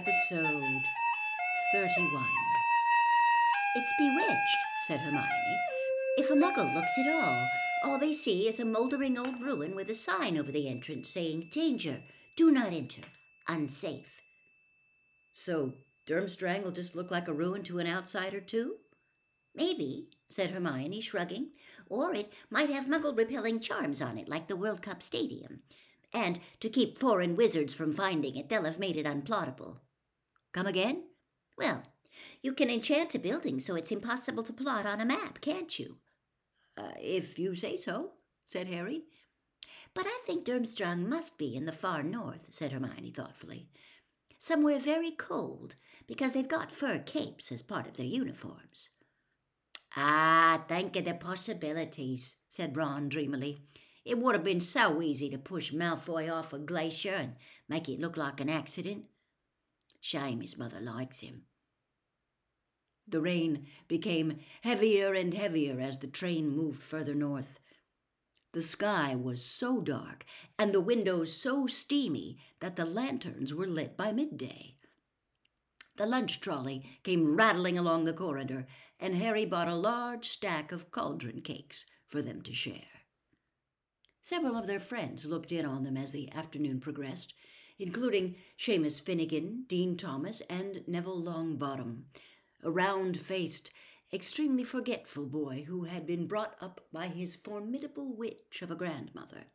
Episode 31. It's bewitched, said Hermione. If a muggle looks at all, all they see is a mouldering old ruin with a sign over the entrance saying, Danger, do not enter, unsafe. So Durmstrang will just look like a ruin to an outsider, too? Maybe, said Hermione, shrugging. Or it might have muggle repelling charms on it, like the World Cup Stadium. And to keep foreign wizards from finding it, they'll have made it unplottable. Come again? Well, you can enchant a building so it's impossible to plot on a map, can't you? Uh, if you say so, said Harry. But I think Durmstrang must be in the far north, said Hermione thoughtfully. Somewhere very cold, because they've got fur capes as part of their uniforms. Ah, think of the possibilities, said Ron dreamily. It would have been so easy to push Malfoy off a glacier and make it look like an accident. Shame his mother likes him. The rain became heavier and heavier as the train moved further north. The sky was so dark and the windows so steamy that the lanterns were lit by midday. The lunch trolley came rattling along the corridor, and Harry bought a large stack of cauldron cakes for them to share. Several of their friends looked in on them as the afternoon progressed, including Seamus Finnegan, Dean Thomas, and Neville Longbottom, a round faced, extremely forgetful boy who had been brought up by his formidable witch of a grandmother.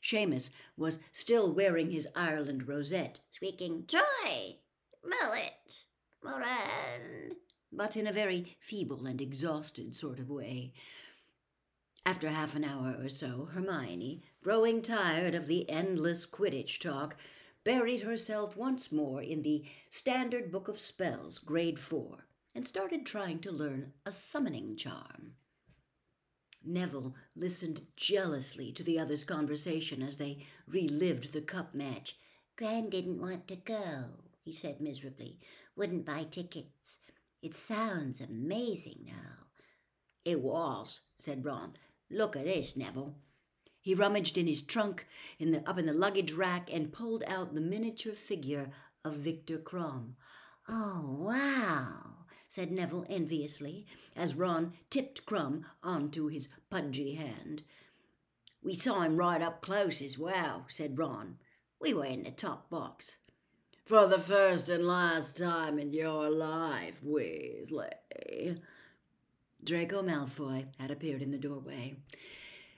Seamus was still wearing his Ireland rosette, squeaking, Troy! Mullet! Moran! but in a very feeble and exhausted sort of way. After half an hour or so, Hermione, growing tired of the endless Quidditch talk, buried herself once more in the Standard Book of Spells, Grade 4, and started trying to learn a summoning charm. Neville listened jealously to the others' conversation as they relived the cup match. Gran didn't want to go, he said miserably. Wouldn't buy tickets. It sounds amazing now. It was, said Ron. Look at this, Neville. He rummaged in his trunk in the, up in the luggage rack and pulled out the miniature figure of Victor Krum. Oh, wow, said Neville enviously, as Ron tipped Krum onto his pudgy hand. We saw him right up close as well, said Ron. We were in the top box. For the first and last time in your life, Weasley. Draco Malfoy had appeared in the doorway.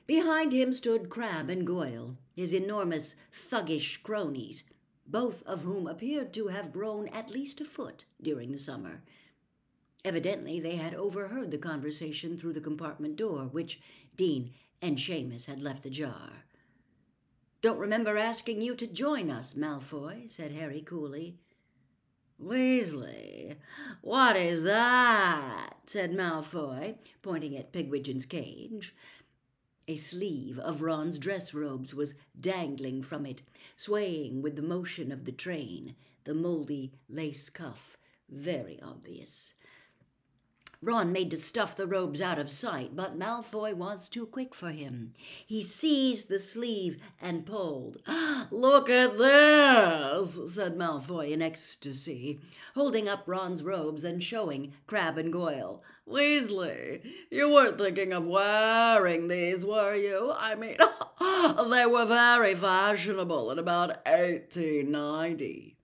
Behind him stood Crabbe and Goyle, his enormous, thuggish cronies, both of whom appeared to have grown at least a foot during the summer. Evidently, they had overheard the conversation through the compartment door, which Dean and Seamus had left ajar. Don't remember asking you to join us, Malfoy, said Harry coolly. Weasley, what is that? said Malfoy, pointing at Pigwidgeon's cage. A sleeve of Ron's dress robes was dangling from it, swaying with the motion of the train, the mouldy lace cuff very obvious. Ron made to stuff the robes out of sight, but Malfoy was too quick for him. He seized the sleeve and pulled. Look at this, said Malfoy in ecstasy, holding up Ron's robes and showing Crabbe and Goyle. Weasley, you weren't thinking of wearing these, were you? I mean, they were very fashionable in about 1890.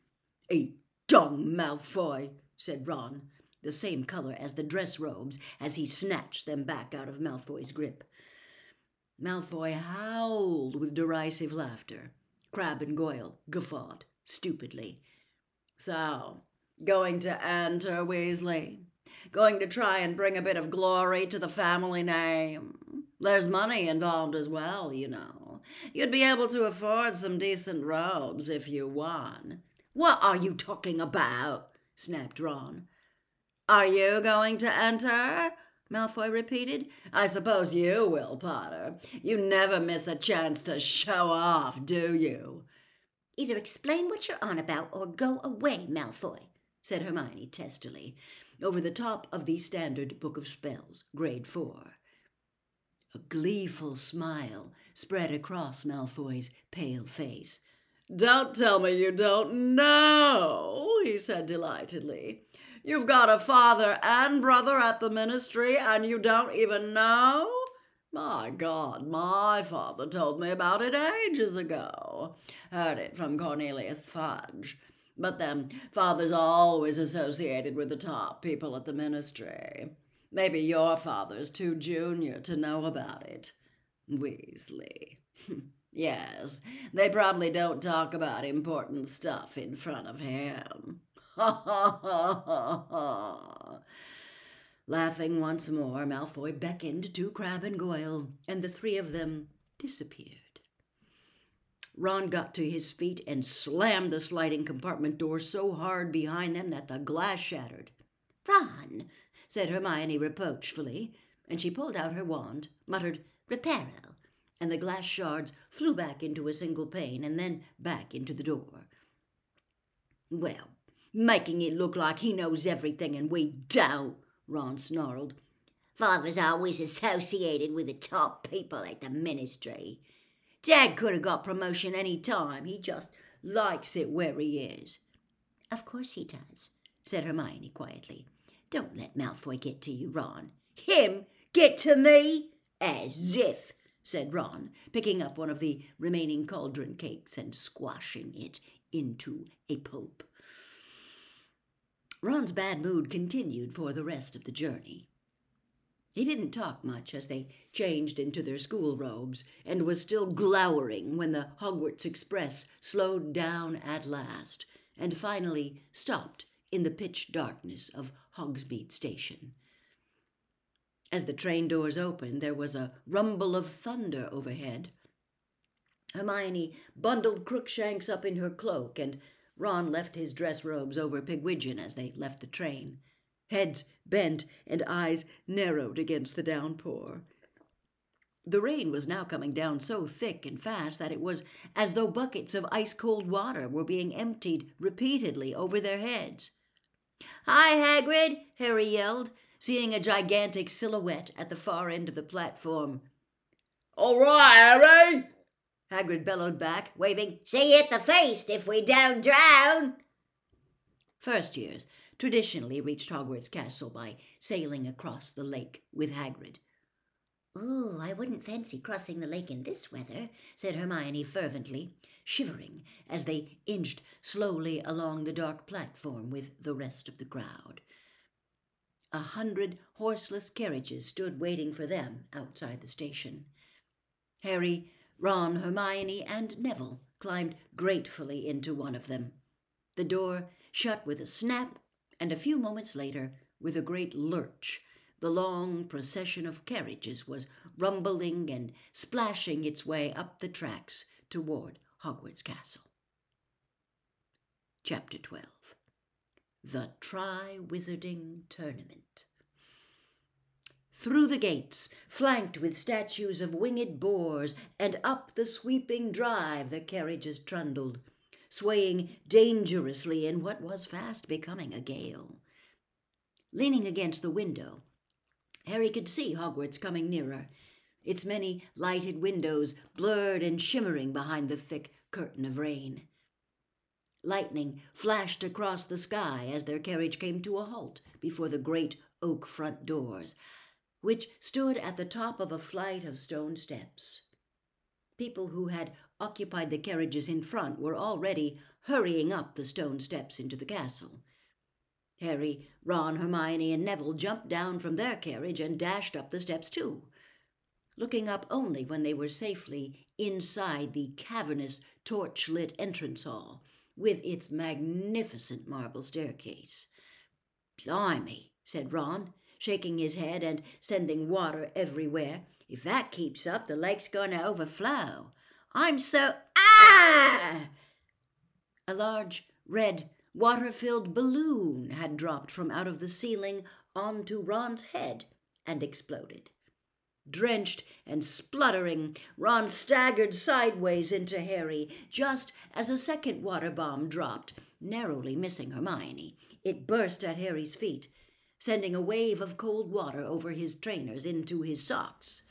A dung, Malfoy, said Ron the same color as the dress robes, as he snatched them back out of Malfoy's grip. Malfoy howled with derisive laughter. Crabbe and Goyle guffawed stupidly. So, going to enter, Weasley? Going to try and bring a bit of glory to the family name? There's money involved as well, you know. You'd be able to afford some decent robes if you won. What are you talking about? snapped Ron. Are you going to enter? Malfoy repeated. I suppose you will, Potter. You never miss a chance to show off, do you? Either explain what you're on about or go away, Malfoy, said Hermione testily, over the top of the Standard Book of Spells, Grade Four. A gleeful smile spread across Malfoy's pale face. Don't tell me you don't know, he said delightedly. You've got a father and brother at the ministry, and you don't even know? My God, my father told me about it ages ago. Heard it from Cornelius Fudge. But then, father's always associated with the top people at the ministry. Maybe your father's too junior to know about it. Weasley. yes, they probably don't talk about important stuff in front of him. Ha ha ha ha. Laughing once more, Malfoy beckoned to Crabbe and Goyle, and the three of them disappeared. Ron got to his feet and slammed the sliding compartment door so hard behind them that the glass shattered. Ron, said Hermione reproachfully, and she pulled out her wand, muttered, Reparo, and the glass shards flew back into a single pane and then back into the door. Well, making it look like he knows everything and we don't, Ron snarled. Father's always associated with the top people at the ministry. Dad could have got promotion any time. He just likes it where he is. Of course he does, said Hermione quietly. Don't let Malfoy get to you, Ron. Him get to me? As if, said Ron, picking up one of the remaining cauldron cakes and squashing it into a pulp. Ron's bad mood continued for the rest of the journey. He didn't talk much as they changed into their school robes and was still glowering when the Hogwarts Express slowed down at last and finally stopped in the pitch darkness of Hogsmeade Station. As the train doors opened, there was a rumble of thunder overhead. Hermione bundled Crookshanks up in her cloak, and Ron left his dress robes over Pigwidgeon as they left the train heads bent and eyes narrowed against the downpour. The rain was now coming down so thick and fast that it was as though buckets of ice cold water were being emptied repeatedly over their heads. Hi, Hagrid! Harry yelled, seeing a gigantic silhouette at the far end of the platform. All right, Harry! Hagrid bellowed back, waving, See at the feast if we don't drown! First years traditionally reached Hogwarts Castle by sailing across the lake with Hagrid. Oh, I wouldn't fancy crossing the lake in this weather, said Hermione fervently, shivering as they inched slowly along the dark platform with the rest of the crowd. A hundred horseless carriages stood waiting for them outside the station. Harry, Ron, Hermione, and Neville climbed gratefully into one of them. The door shut with a snap and a few moments later, with a great lurch, the long procession of carriages was rumbling and splashing its way up the tracks toward Hogwarts Castle. Chapter 12 The Tri-Wizarding Tournament Through the gates, flanked with statues of winged boars, and up the sweeping drive the carriages trundled, swaying dangerously in what was fast becoming a gale. Leaning against the window, Harry could see Hogwarts coming nearer, its many lighted windows blurred and shimmering behind the thick curtain of rain. Lightning flashed across the sky as their carriage came to a halt before the great oak front doors, which stood at the top of a flight of stone steps. People who had occupied the carriages in front were already hurrying up the stone steps into the castle. Harry, Ron, Hermione, and Neville jumped down from their carriage and dashed up the steps too, looking up only when they were safely inside the cavernous torch-lit entrance hall with its magnificent marble staircase. Blimey, said Ron, shaking his head and sending water everywhere. If that keeps up, the lake's going to overflow. I'm so. Ah! A large, red, water filled balloon had dropped from out of the ceiling onto Ron's head and exploded. Drenched and spluttering, Ron staggered sideways into Harry just as a second water bomb dropped, narrowly missing Hermione. It burst at Harry's feet, sending a wave of cold water over his trainers into his socks.